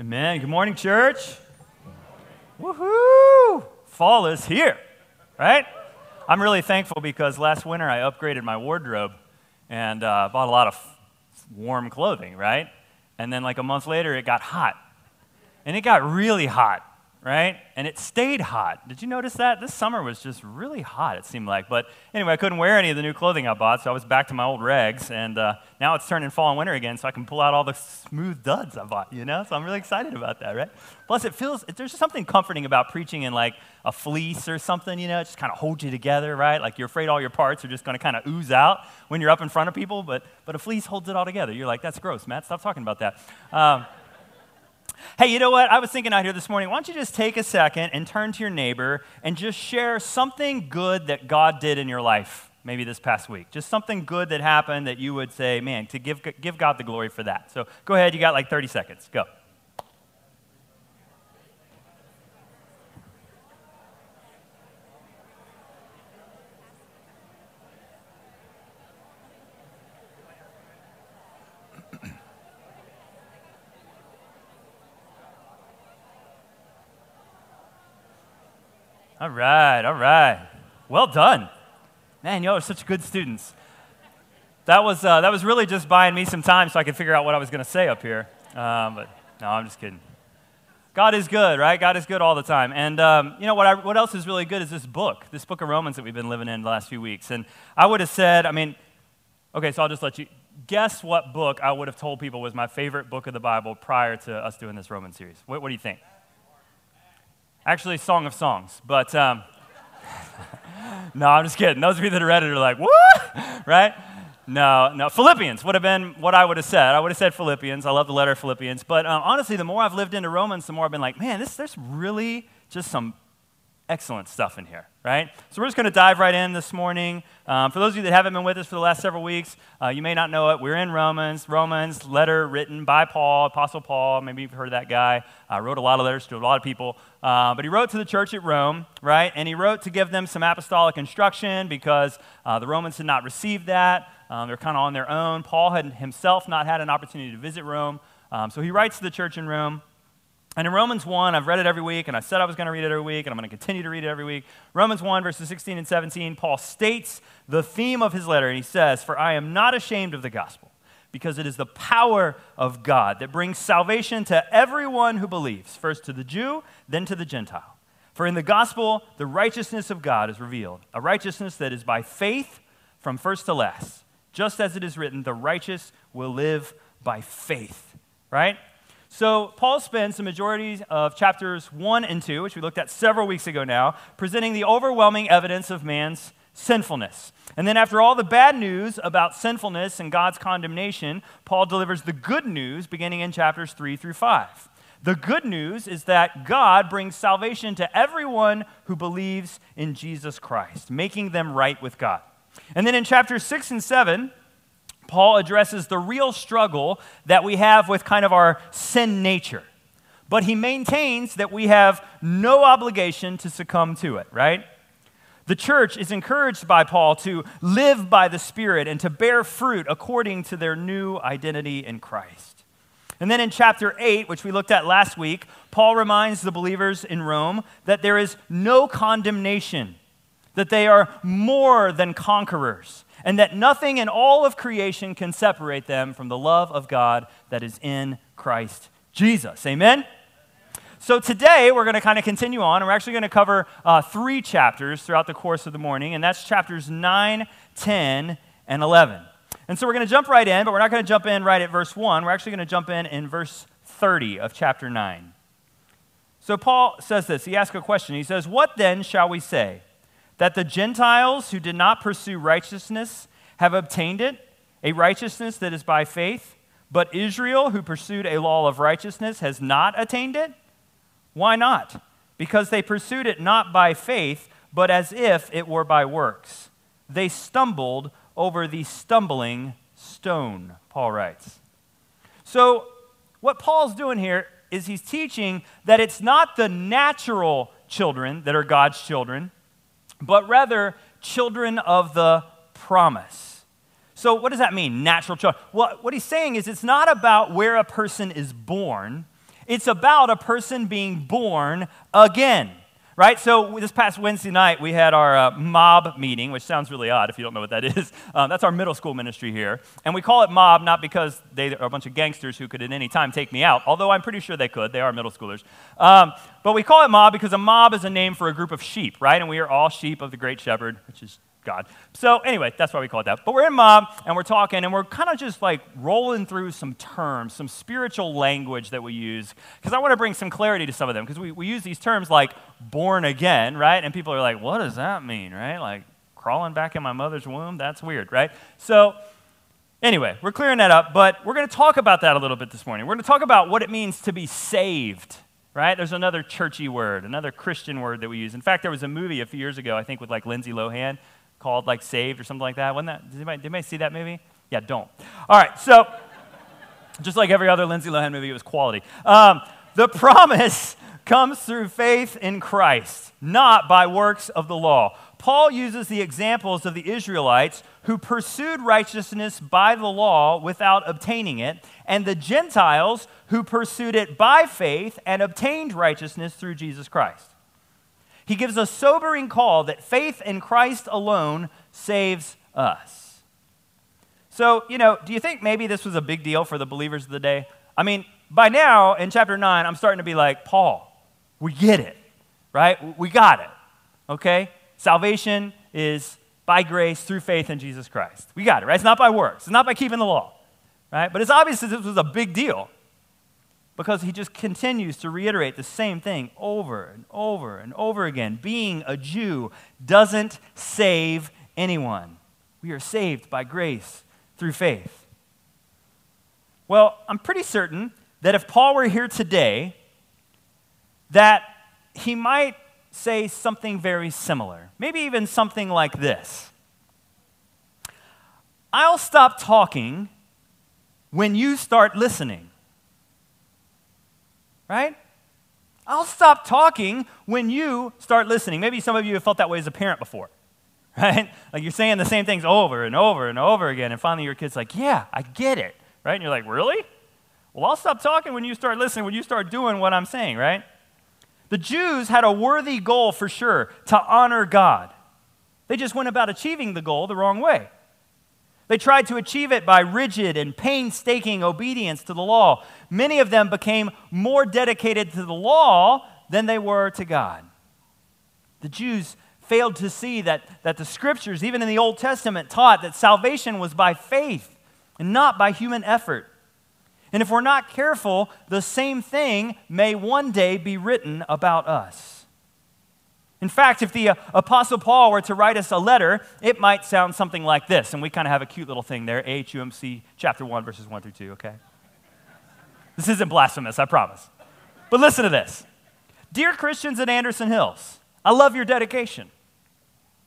Amen. Good morning, church. Woohoo! Fall is here, right? I'm really thankful because last winter I upgraded my wardrobe and uh, bought a lot of warm clothing, right? And then, like a month later, it got hot. And it got really hot right? And it stayed hot. Did you notice that? This summer was just really hot, it seemed like. But anyway, I couldn't wear any of the new clothing I bought, so I was back to my old rags. And uh, now it's turning fall and winter again, so I can pull out all the smooth duds I bought, you know? So I'm really excited about that, right? Plus, it feels, there's something comforting about preaching in like a fleece or something, you know? It just kind of holds you together, right? Like you're afraid all your parts are just going to kind of ooze out when you're up in front of people, but, but a fleece holds it all together. You're like, that's gross, Matt. Stop talking about that. Um, Hey, you know what? I was thinking out here this morning, why don't you just take a second and turn to your neighbor and just share something good that God did in your life, maybe this past week? Just something good that happened that you would say, man, to give, give God the glory for that. So go ahead, you got like 30 seconds. Go. All right, all right. Well done. Man, y'all are such good students. That was, uh, that was really just buying me some time so I could figure out what I was going to say up here. Um, but no, I'm just kidding. God is good, right? God is good all the time. And um, you know what, I, what else is really good is this book, this book of Romans that we've been living in the last few weeks. And I would have said, I mean, okay, so I'll just let you guess what book I would have told people was my favorite book of the Bible prior to us doing this Roman series. What, what do you think? Actually, Song of Songs. But um, no, I'm just kidding. Those of you that read it are like, what? right? No, no. Philippians would have been what I would have said. I would have said Philippians. I love the letter Philippians. But um, honestly, the more I've lived into Romans, the more I've been like, man, this, there's really just some excellent stuff in here, right? So we're just going to dive right in this morning. Um, for those of you that haven't been with us for the last several weeks, uh, you may not know it. We're in Romans. Romans, letter written by Paul, Apostle Paul. Maybe you've heard of that guy. Uh, wrote a lot of letters to a lot of people. Uh, but he wrote to the church at Rome, right? And he wrote to give them some apostolic instruction because uh, the Romans had not received that. Um, they're kind of on their own. Paul had himself not had an opportunity to visit Rome. Um, so he writes to the church in Rome. And in Romans 1, I've read it every week, and I said I was going to read it every week, and I'm going to continue to read it every week. Romans 1, verses 16 and 17, Paul states the theme of his letter, and he says, For I am not ashamed of the gospel, because it is the power of God that brings salvation to everyone who believes, first to the Jew, then to the Gentile. For in the gospel, the righteousness of God is revealed, a righteousness that is by faith from first to last. Just as it is written, the righteous will live by faith, right? So, Paul spends the majority of chapters 1 and 2, which we looked at several weeks ago now, presenting the overwhelming evidence of man's sinfulness. And then, after all the bad news about sinfulness and God's condemnation, Paul delivers the good news beginning in chapters 3 through 5. The good news is that God brings salvation to everyone who believes in Jesus Christ, making them right with God. And then in chapters 6 and 7, Paul addresses the real struggle that we have with kind of our sin nature. But he maintains that we have no obligation to succumb to it, right? The church is encouraged by Paul to live by the Spirit and to bear fruit according to their new identity in Christ. And then in chapter 8, which we looked at last week, Paul reminds the believers in Rome that there is no condemnation, that they are more than conquerors, and that nothing in all of creation can separate them from the love of God that is in Christ Jesus. Amen? So today we're going to kind of continue on, we're actually going to cover uh, three chapters throughout the course of the morning, and that's chapters 9, 10, and 11. And so we're going to jump right in, but we're not going to jump in right at verse 1. We're actually going to jump in in verse 30 of chapter 9. So Paul says this. He asks a question. He says, What then shall we say? That the Gentiles who did not pursue righteousness have obtained it, a righteousness that is by faith, but Israel, who pursued a law of righteousness, has not attained it? Why not? Because they pursued it not by faith, but as if it were by works. They stumbled over the stumbling stone, Paul writes. So, what Paul's doing here is he's teaching that it's not the natural children that are God's children but rather children of the promise. So, what does that mean, natural children? What he's saying is it's not about where a person is born, It's about a person being born again right? So this past Wednesday night, we had our uh, mob meeting, which sounds really odd if you don't know what that is. Um, that's our middle school ministry here. And we call it mob not because they are a bunch of gangsters who could at any time take me out, although I'm pretty sure they could. They are middle schoolers. Um, but we call it mob because a mob is a name for a group of sheep, right? And we are all sheep of the great shepherd, which is God. So, anyway, that's why we call it that. But we're in mob and we're talking and we're kind of just like rolling through some terms, some spiritual language that we use, because I want to bring some clarity to some of them, because we, we use these terms like born again, right? And people are like, what does that mean, right? Like crawling back in my mother's womb? That's weird, right? So, anyway, we're clearing that up, but we're going to talk about that a little bit this morning. We're going to talk about what it means to be saved right? There's another churchy word, another Christian word that we use. In fact, there was a movie a few years ago, I think, with like Lindsay Lohan called like Saved or something like that. Wasn't that? Did anybody, did anybody see that movie? Yeah, don't. All right, so just like every other Lindsay Lohan movie, it was quality. Um, the promise comes through faith in Christ, not by works of the law. Paul uses the examples of the Israelites who pursued righteousness by the law without obtaining it, and the Gentiles who pursued it by faith and obtained righteousness through Jesus Christ. He gives a sobering call that faith in Christ alone saves us. So, you know, do you think maybe this was a big deal for the believers of the day? I mean, by now in chapter 9, I'm starting to be like, Paul, we get it, right? We got it, okay? Salvation is by grace through faith in Jesus Christ. We got it, right? It's not by works, it's not by keeping the law, right? But it's obvious that this was a big deal because he just continues to reiterate the same thing over and over and over again. Being a Jew doesn't save anyone. We are saved by grace through faith. Well, I'm pretty certain that if Paul were here today, that he might say something very similar. Maybe even something like this. I'll stop talking when you start listening right? I'll stop talking when you start listening. Maybe some of you have felt that way as a parent before, right? Like you're saying the same things over and over and over again, and finally your kid's like, Yeah, I get it, right? And you're like, Really? Well, I'll stop talking when you start listening, when you start doing what I'm saying, right? The Jews had a worthy goal for sure to honor God. They just went about achieving the goal the wrong way. They tried to achieve it by rigid and painstaking obedience to the law. Many of them became more dedicated to the law than they were to God. The Jews failed to see that, that the scriptures, even in the Old Testament, taught that salvation was by faith and not by human effort. And if we're not careful, the same thing may one day be written about us. In fact, if the uh, Apostle Paul were to write us a letter, it might sound something like this. And we kind of have a cute little thing there AHUMC chapter 1, verses 1 through 2, okay? This isn't blasphemous, I promise. But listen to this Dear Christians at Anderson Hills, I love your dedication.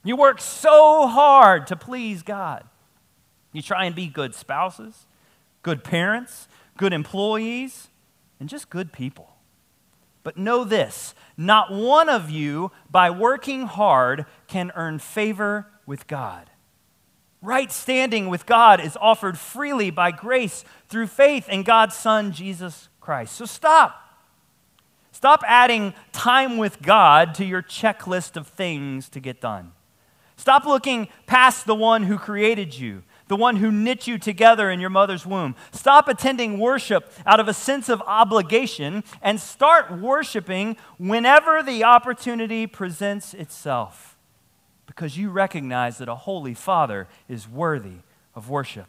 You work so hard to please God. You try and be good spouses, good parents, good employees, and just good people. But know this not one of you, by working hard, can earn favor with God. Right standing with God is offered freely by grace through faith in God's Son, Jesus Christ. So stop. Stop adding time with God to your checklist of things to get done. Stop looking past the one who created you the one who knit you together in your mother's womb. Stop attending worship out of a sense of obligation and start worshiping whenever the opportunity presents itself because you recognize that a holy Father is worthy of worship.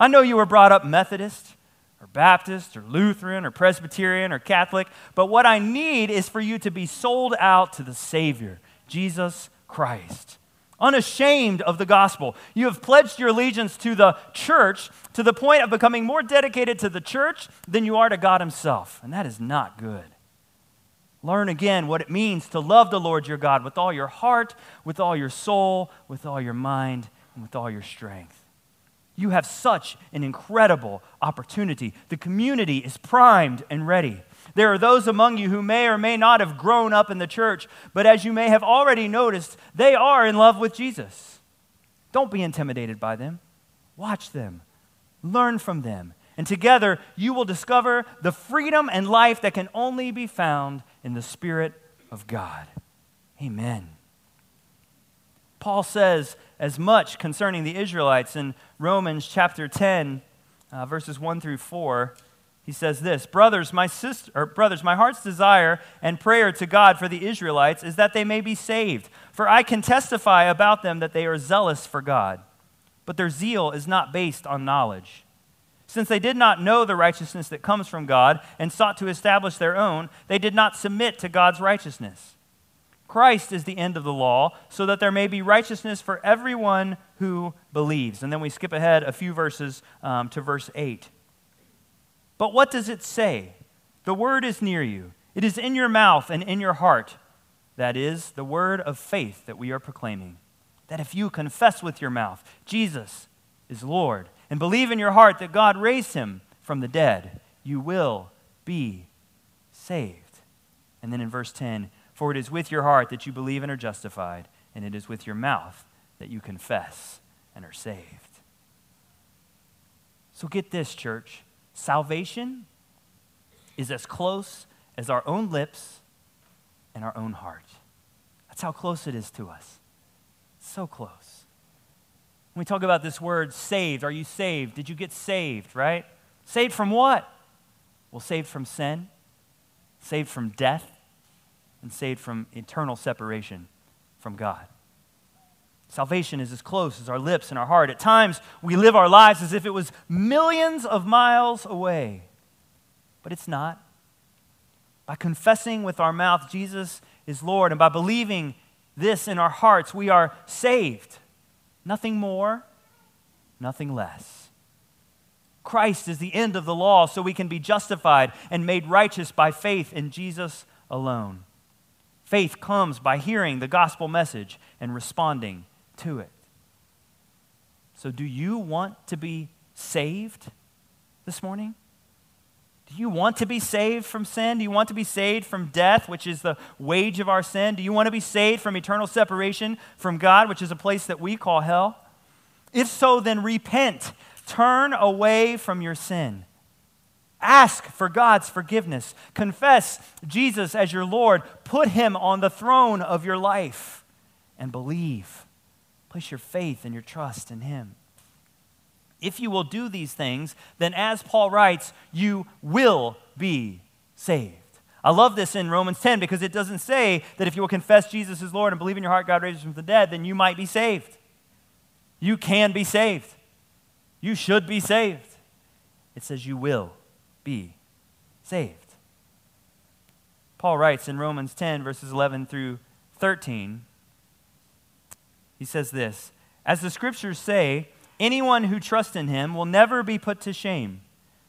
I know you were brought up Methodist or Baptist or Lutheran or Presbyterian or Catholic, but what I need is for you to be sold out to the Savior, Jesus Christ unashamed of the gospel. You have pledged your allegiance to the church to the point of becoming more dedicated to the church than you are to God Himself. And that is not good. Learn again what it means to love the Lord your God with all your heart, with all your soul, with all your mind, and with all your strength. You have such an incredible opportunity. The community is primed and ready. There are those among you who may or may not have grown up in the church, but as you may have already noticed, they are in love with Jesus. Don't be intimidated by them. Watch them, learn from them, And together, you will discover the freedom and life that can only be found in the Spirit of God. Amen. Paul says as much concerning the Israelites in Romans chapter 10, uh, verses 1 through 4. He says this Brothers, my sister, or brothers, my heart's desire and prayer to God for the Israelites is that they may be saved. For I can testify about them that they are zealous for God, but their zeal is not based on knowledge. Since they did not know the righteousness that comes from God and sought to establish their own, they did not submit to God's righteousness. Christ is the end of the law, so that there may be righteousness for everyone who believes. And then we skip ahead a few verses um, to verse 8. But what does it say? The word is near you, it is in your mouth and in your heart. That is the word of faith that we are proclaiming. That if you confess with your mouth, Jesus is Lord, and believe in your heart that God raised him from the dead, you will be saved. And then in verse 10, for it is with your heart that you believe and are justified, and it is with your mouth that you confess and are saved. So get this, church. Salvation is as close as our own lips and our own heart. That's how close it is to us. So close. When we talk about this word saved, are you saved? Did you get saved, right? Saved from what? Well, saved from sin, saved from death, and saved from eternal separation from God. Salvation is as close as our lips and our heart. At times, we live our lives as if it was millions of miles away, but it's not. By confessing with our mouth Jesus is Lord, and by believing this in our hearts, we are saved. Nothing more, nothing less. Christ is the end of the law, so we can be justified and made righteous by faith in Jesus alone. Faith comes by hearing the gospel message and responding to it. So, do you want to be saved this morning? Do you want to be saved from sin? Do you want to be saved from death, which is the wage of our sin? Do you want to be saved from eternal separation from God, which is a place that we call hell? If so, then repent. Turn away from your sin. Ask for God's forgiveness. Confess Jesus as your Lord. Put him on the throne of your life and believe. Place your faith and your trust in him. If you will do these things, then as Paul writes, you will be saved. I love this in Romans 10 because it doesn't say that if you will confess Jesus as Lord and believe in your heart God raised from the dead, then you might be saved. You can be saved. You should be saved. It says you will be saved. Paul writes in Romans 10, verses 11 through 13, he says this As the scriptures say, anyone who trusts in him will never be put to shame,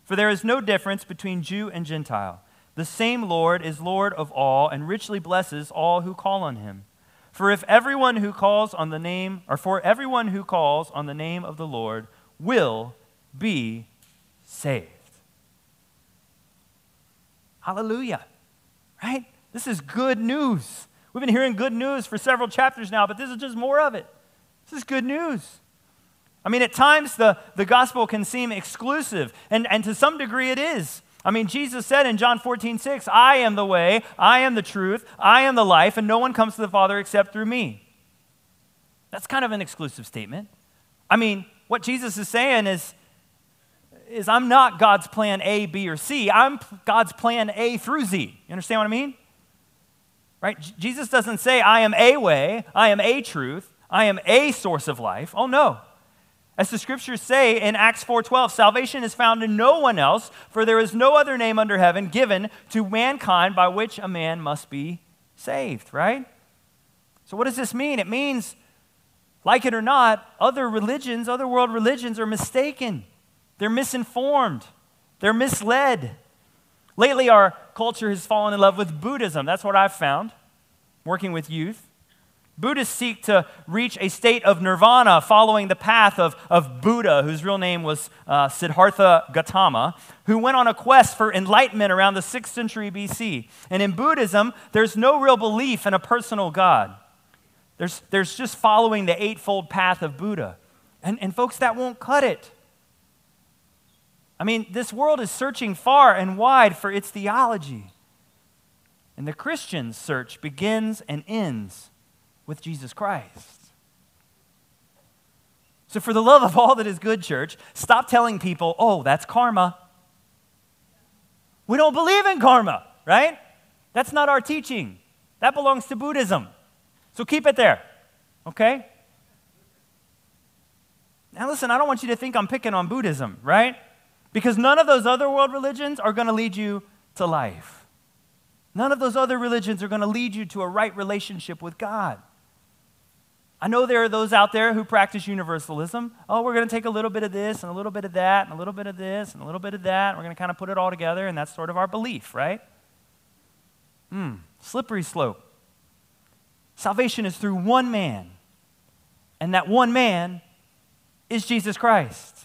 for there is no difference between Jew and Gentile. The same Lord is Lord of all and richly blesses all who call on him. For if everyone who calls on the name, or for everyone who calls on the name of the Lord will be saved. Hallelujah. Right? This is good news. We've been hearing good news for several chapters now, but this is just more of it. This is good news. I mean, at times the, the gospel can seem exclusive, and, and to some degree it is. I mean, Jesus said in John 14, 6, I am the way, I am the truth, I am the life, and no one comes to the Father except through me. That's kind of an exclusive statement. I mean, what Jesus is saying is is I'm not God's plan A, B, or C. I'm God's plan A through Z. You understand what I mean? Right? Jesus doesn't say, I am a way, I am a truth, I am a source of life. Oh no. As the scriptures say in Acts 4:12, salvation is found in no one else, for there is no other name under heaven given to mankind by which a man must be saved, right? So what does this mean? It means like it or not, other religions, other world religions are mistaken. They're misinformed, they're misled. Lately, our culture has fallen in love with Buddhism. That's what I've found working with youth. Buddhists seek to reach a state of nirvana following the path of, of Buddha, whose real name was uh, Siddhartha Gautama, who went on a quest for enlightenment around the 6th century BC. And in Buddhism, there's no real belief in a personal God. There's, there's just following the eightfold path of Buddha. And, and folks, that won't cut it. I mean, this world is searching far and wide for its theology. And the Christian search begins and ends with Jesus Christ. So, for the love of all that is good, church, stop telling people, oh, that's karma. We don't believe in karma, right? That's not our teaching. That belongs to Buddhism. So keep it there, okay? Now, listen, I don't want you to think I'm picking on Buddhism, right? Because none of those other world religions are going to lead you to life. None of those other religions are going to lead you to a right relationship with God. I know there are those out there who practice universalism. Oh, we're going to take a little bit of this and a little bit of that and a little bit of this and a little bit of that. We're going to kind of put it all together, and that's sort of our belief, right? Hmm, slippery slope. Salvation is through one man, and that one man is Jesus Christ.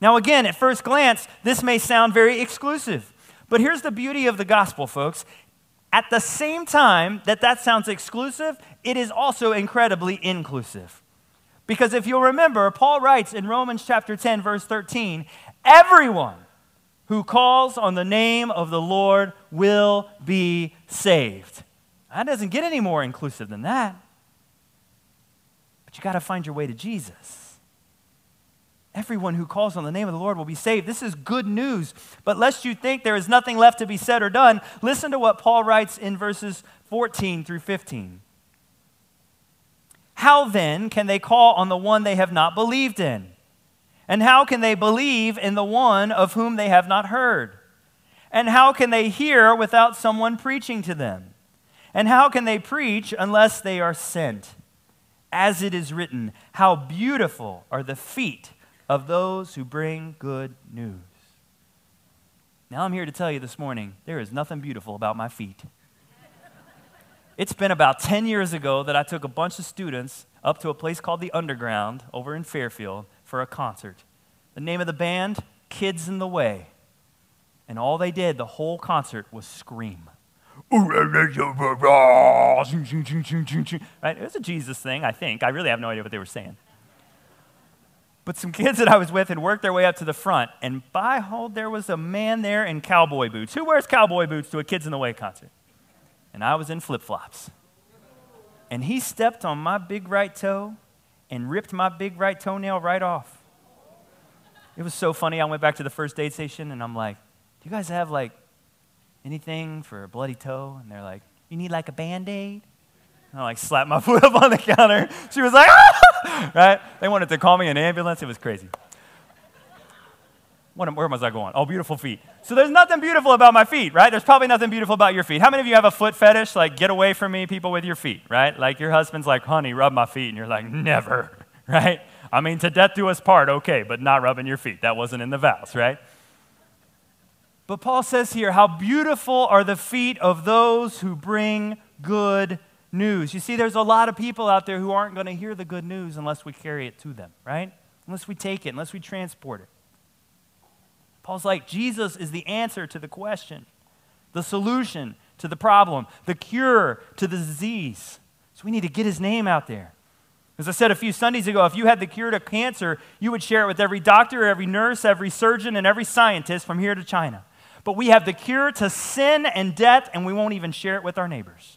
Now, again, at first glance, this may sound very exclusive, but here's the beauty of the gospel, folks. At the same time that that sounds exclusive, it is also incredibly inclusive. Because if you'll remember, Paul writes in Romans chapter 10, verse 13, everyone who calls on the name of the Lord will be saved. That doesn't get any more inclusive than that. But you got to find your way to Jesus. Everyone who calls on the name of the Lord will be saved. This is good news. But lest you think there is nothing left to be said or done, listen to what Paul writes in verses 14 through 15. How then can they call on the one they have not believed in? And how can they believe in the one of whom they have not heard? And how can they hear without someone preaching to them? And how can they preach unless they are sent? As it is written, How beautiful are the feet of those who bring good news. Now, I'm here to tell you this morning there is nothing beautiful about my feet. it's been about 10 years ago that I took a bunch of students up to a place called the Underground over in Fairfield for a concert. The name of the band, Kids in the Way. And all they did the whole concert was scream. Right? It was a Jesus thing, I think. I really have no idea what they were saying. But some kids that I was with had worked their way up to the front, and by hold, there was a man there in cowboy boots. Who wears cowboy boots to a Kids in the Way concert? And I was in flip flops. And he stepped on my big right toe and ripped my big right toenail right off. It was so funny. I went back to the first aid station and I'm like, Do you guys have like anything for a bloody toe? And they're like, You need like a band aid? I like slapped my foot up on the counter. She was like, ah! right? They wanted to call me an ambulance. It was crazy. What, where was I going? Oh, beautiful feet. So there's nothing beautiful about my feet, right? There's probably nothing beautiful about your feet. How many of you have a foot fetish? Like, get away from me, people with your feet, right? Like, your husband's like, honey, rub my feet. And you're like, never, right? I mean, to death do us part, okay, but not rubbing your feet. That wasn't in the vows, right? But Paul says here, how beautiful are the feet of those who bring good news. You see, there's a lot of people out there who aren't going to hear the good news unless we carry it to them, right? Unless we take it, unless we transport it. Paul's like, Jesus is the answer to the question, the solution to the problem, the cure to the disease. So we need to get his name out there. As I said a few Sundays ago, if you had the cure to cancer, you would share it with every doctor, every nurse, every surgeon, and every scientist from here to China. But we have the cure to sin and death, and we won't even share it with our neighbors.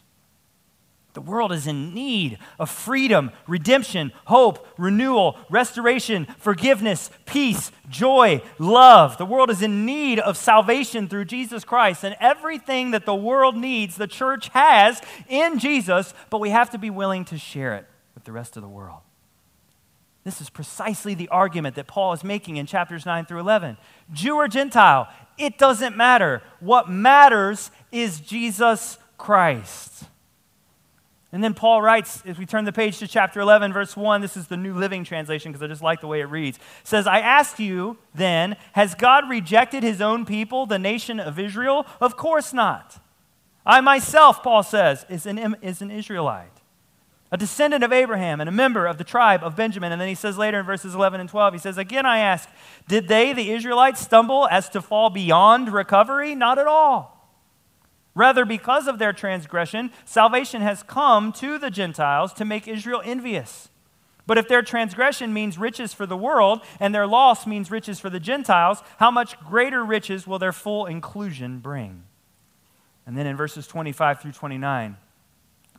The world is in need of freedom, redemption, hope, renewal, restoration, forgiveness, peace, joy, love. The world is in need of salvation through Jesus Christ. And everything that the world needs, the church has in Jesus, but we have to be willing to share it with the rest of the world. This is precisely the argument that Paul is making in chapters 9 through 11. Jew or Gentile, it doesn't matter. What matters is Jesus Christ. And then Paul writes, as we turn the page to chapter 11, verse 1, this is the New Living Translation because I just like the way it reads. It says, I ask you then, has God rejected his own people, the nation of Israel? Of course not. I myself, Paul says, is an, is an Israelite, a descendant of Abraham and a member of the tribe of Benjamin. And then he says later in verses 11 and 12, he says, Again I ask, did they, the Israelites, stumble as to fall beyond recovery? Not at all. Rather, because of their transgression, salvation has come to the Gentiles to make Israel envious. But if their transgression means riches for the world and their loss means riches for the Gentiles, how much greater riches will their full inclusion bring? And then in verses 25 through 29,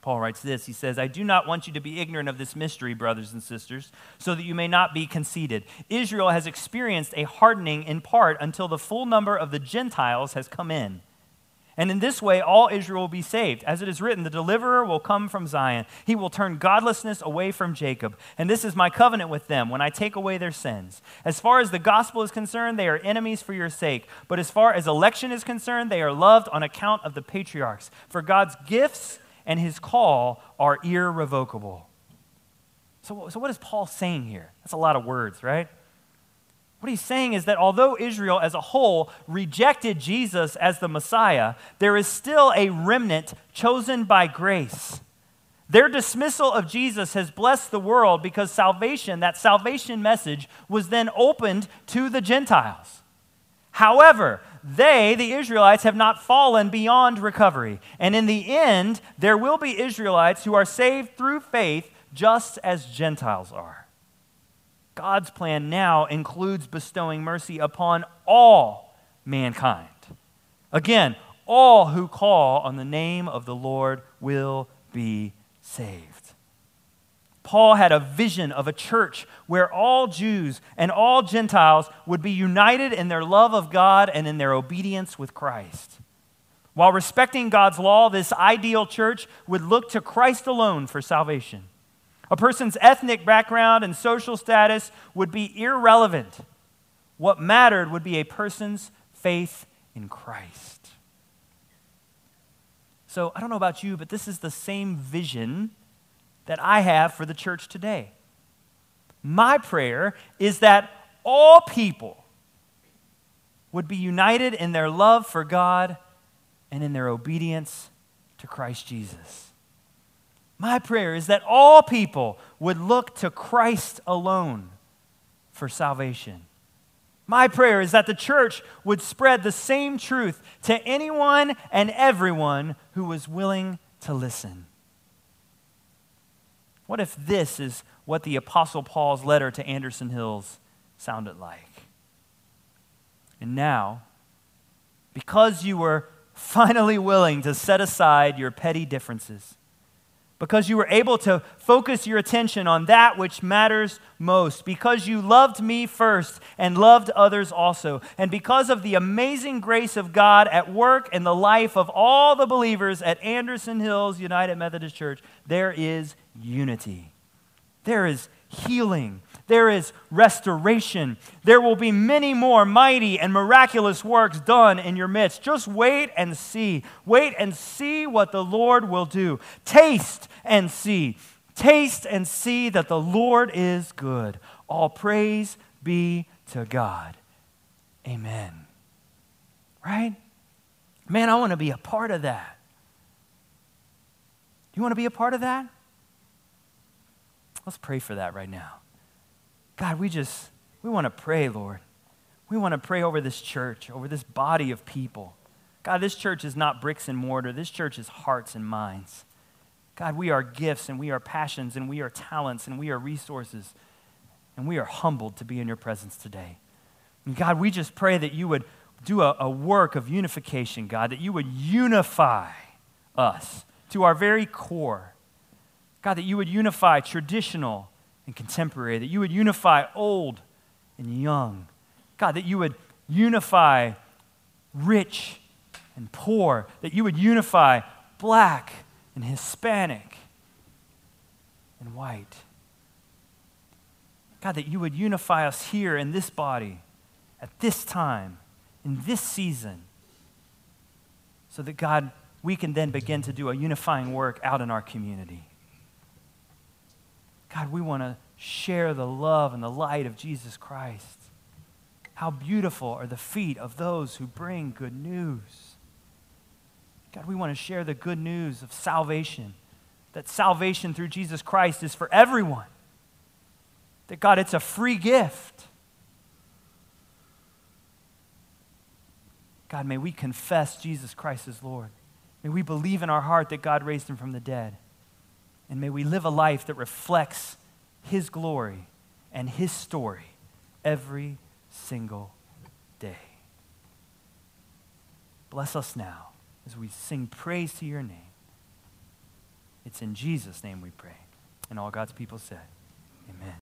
Paul writes this He says, I do not want you to be ignorant of this mystery, brothers and sisters, so that you may not be conceited. Israel has experienced a hardening in part until the full number of the Gentiles has come in. And in this way, all Israel will be saved. As it is written, the deliverer will come from Zion. He will turn godlessness away from Jacob. And this is my covenant with them when I take away their sins. As far as the gospel is concerned, they are enemies for your sake. But as far as election is concerned, they are loved on account of the patriarchs. For God's gifts and his call are irrevocable. So, so what is Paul saying here? That's a lot of words, right? What he's saying is that although Israel as a whole rejected Jesus as the Messiah, there is still a remnant chosen by grace. Their dismissal of Jesus has blessed the world because salvation, that salvation message, was then opened to the Gentiles. However, they, the Israelites, have not fallen beyond recovery. And in the end, there will be Israelites who are saved through faith just as Gentiles are. God's plan now includes bestowing mercy upon all mankind. Again, all who call on the name of the Lord will be saved. Paul had a vision of a church where all Jews and all Gentiles would be united in their love of God and in their obedience with Christ. While respecting God's law, this ideal church would look to Christ alone for salvation. A person's ethnic background and social status would be irrelevant. What mattered would be a person's faith in Christ. So, I don't know about you, but this is the same vision that I have for the church today. My prayer is that all people would be united in their love for God and in their obedience to Christ Jesus. My prayer is that all people would look to Christ alone for salvation. My prayer is that the church would spread the same truth to anyone and everyone who was willing to listen. What if this is what the Apostle Paul's letter to Anderson Hills sounded like? And now, because you were finally willing to set aside your petty differences, because you were able to focus your attention on that which matters most, because you loved me first and loved others also, and because of the amazing grace of God at work in the life of all the believers at Anderson Hills United Methodist Church, there is unity. There is healing. There is restoration. There will be many more mighty and miraculous works done in your midst. Just wait and see. Wait and see what the Lord will do. Taste and see. Taste and see that the Lord is good. All praise be to God. Amen. Right? Man, I want to be a part of that. You want to be a part of that? Let's pray for that right now. God, we just, we want to pray, Lord. We want to pray over this church, over this body of people. God, this church is not bricks and mortar. This church is hearts and minds. God, we are gifts and we are passions and we are talents and we are resources. And we are humbled to be in your presence today. And God, we just pray that you would do a, a work of unification, God, that you would unify us to our very core. God, that you would unify traditional and contemporary, that you would unify old and young. God, that you would unify rich and poor, that you would unify black and Hispanic and white. God, that you would unify us here in this body at this time, in this season, so that, God, we can then begin to do a unifying work out in our community. God, we want to share the love and the light of Jesus Christ. How beautiful are the feet of those who bring good news. God, we want to share the good news of salvation, that salvation through Jesus Christ is for everyone. That, God, it's a free gift. God, may we confess Jesus Christ as Lord. May we believe in our heart that God raised him from the dead. And may we live a life that reflects His glory and His story every single day. Bless us now as we sing praise to your name. It's in Jesus' name we pray. And all God's people said, Amen.